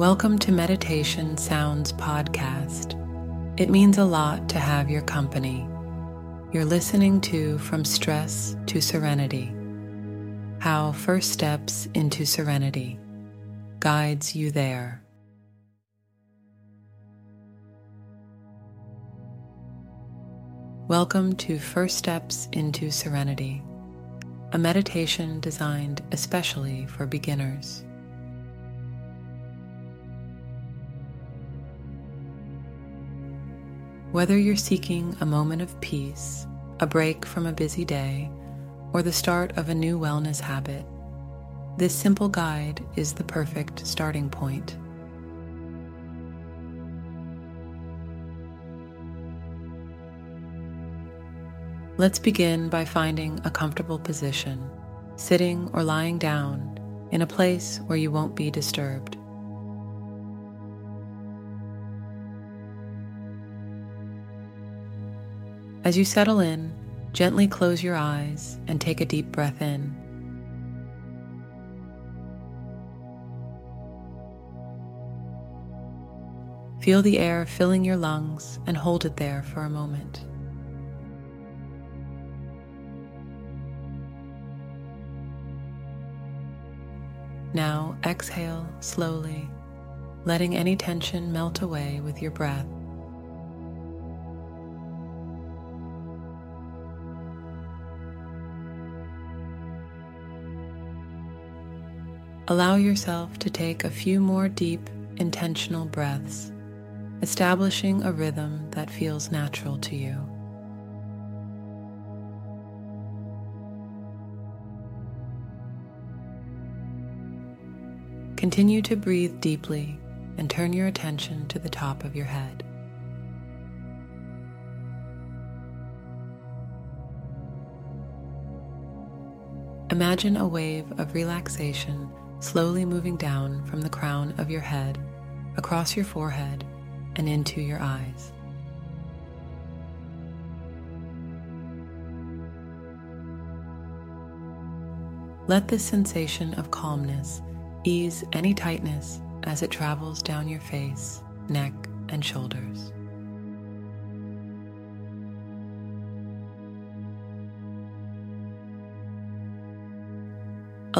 Welcome to Meditation Sounds Podcast. It means a lot to have your company. You're listening to From Stress to Serenity How First Steps into Serenity guides you there. Welcome to First Steps into Serenity, a meditation designed especially for beginners. Whether you're seeking a moment of peace, a break from a busy day, or the start of a new wellness habit, this simple guide is the perfect starting point. Let's begin by finding a comfortable position, sitting or lying down in a place where you won't be disturbed. As you settle in, gently close your eyes and take a deep breath in. Feel the air filling your lungs and hold it there for a moment. Now exhale slowly, letting any tension melt away with your breath. Allow yourself to take a few more deep, intentional breaths, establishing a rhythm that feels natural to you. Continue to breathe deeply and turn your attention to the top of your head. Imagine a wave of relaxation slowly moving down from the crown of your head, across your forehead, and into your eyes. Let this sensation of calmness ease any tightness as it travels down your face, neck, and shoulders.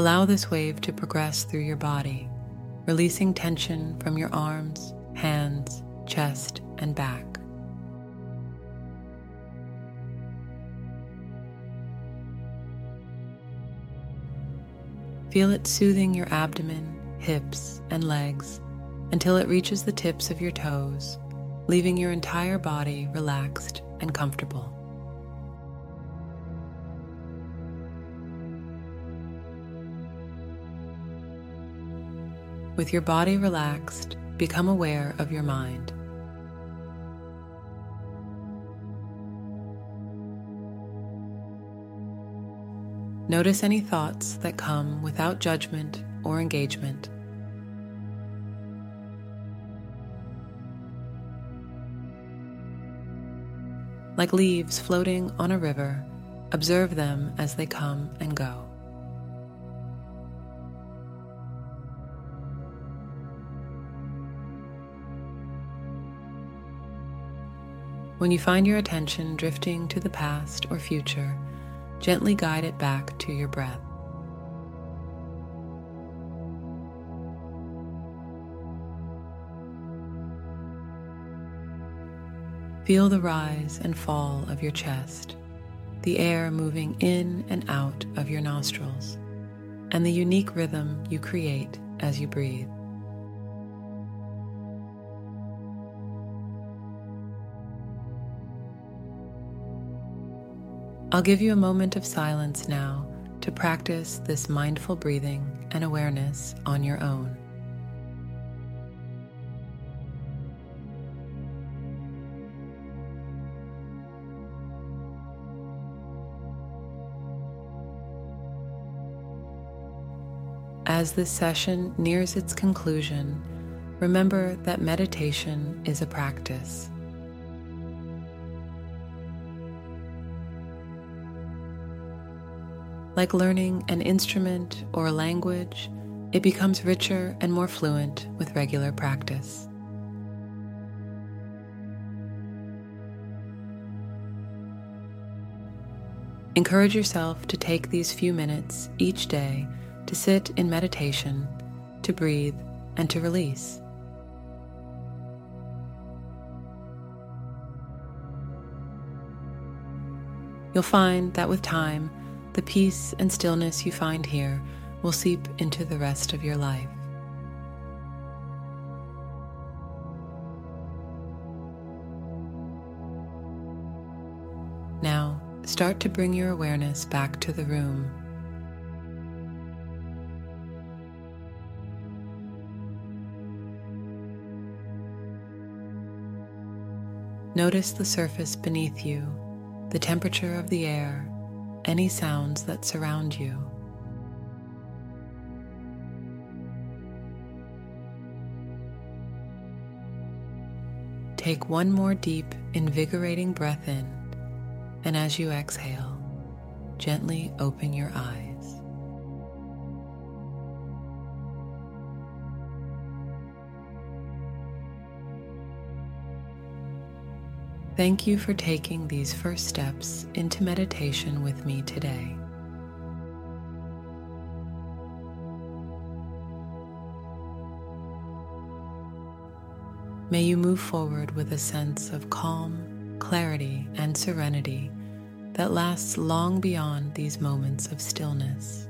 Allow this wave to progress through your body, releasing tension from your arms, hands, chest, and back. Feel it soothing your abdomen, hips, and legs until it reaches the tips of your toes, leaving your entire body relaxed and comfortable. With your body relaxed, become aware of your mind. Notice any thoughts that come without judgment or engagement. Like leaves floating on a river, observe them as they come and go. When you find your attention drifting to the past or future, gently guide it back to your breath. Feel the rise and fall of your chest, the air moving in and out of your nostrils, and the unique rhythm you create as you breathe. I'll give you a moment of silence now to practice this mindful breathing and awareness on your own. As this session nears its conclusion, remember that meditation is a practice. Like learning an instrument or a language, it becomes richer and more fluent with regular practice. Encourage yourself to take these few minutes each day to sit in meditation, to breathe, and to release. You'll find that with time, the peace and stillness you find here will seep into the rest of your life. Now, start to bring your awareness back to the room. Notice the surface beneath you, the temperature of the air, any sounds that surround you. Take one more deep, invigorating breath in, and as you exhale, gently open your eyes. Thank you for taking these first steps into meditation with me today. May you move forward with a sense of calm, clarity, and serenity that lasts long beyond these moments of stillness.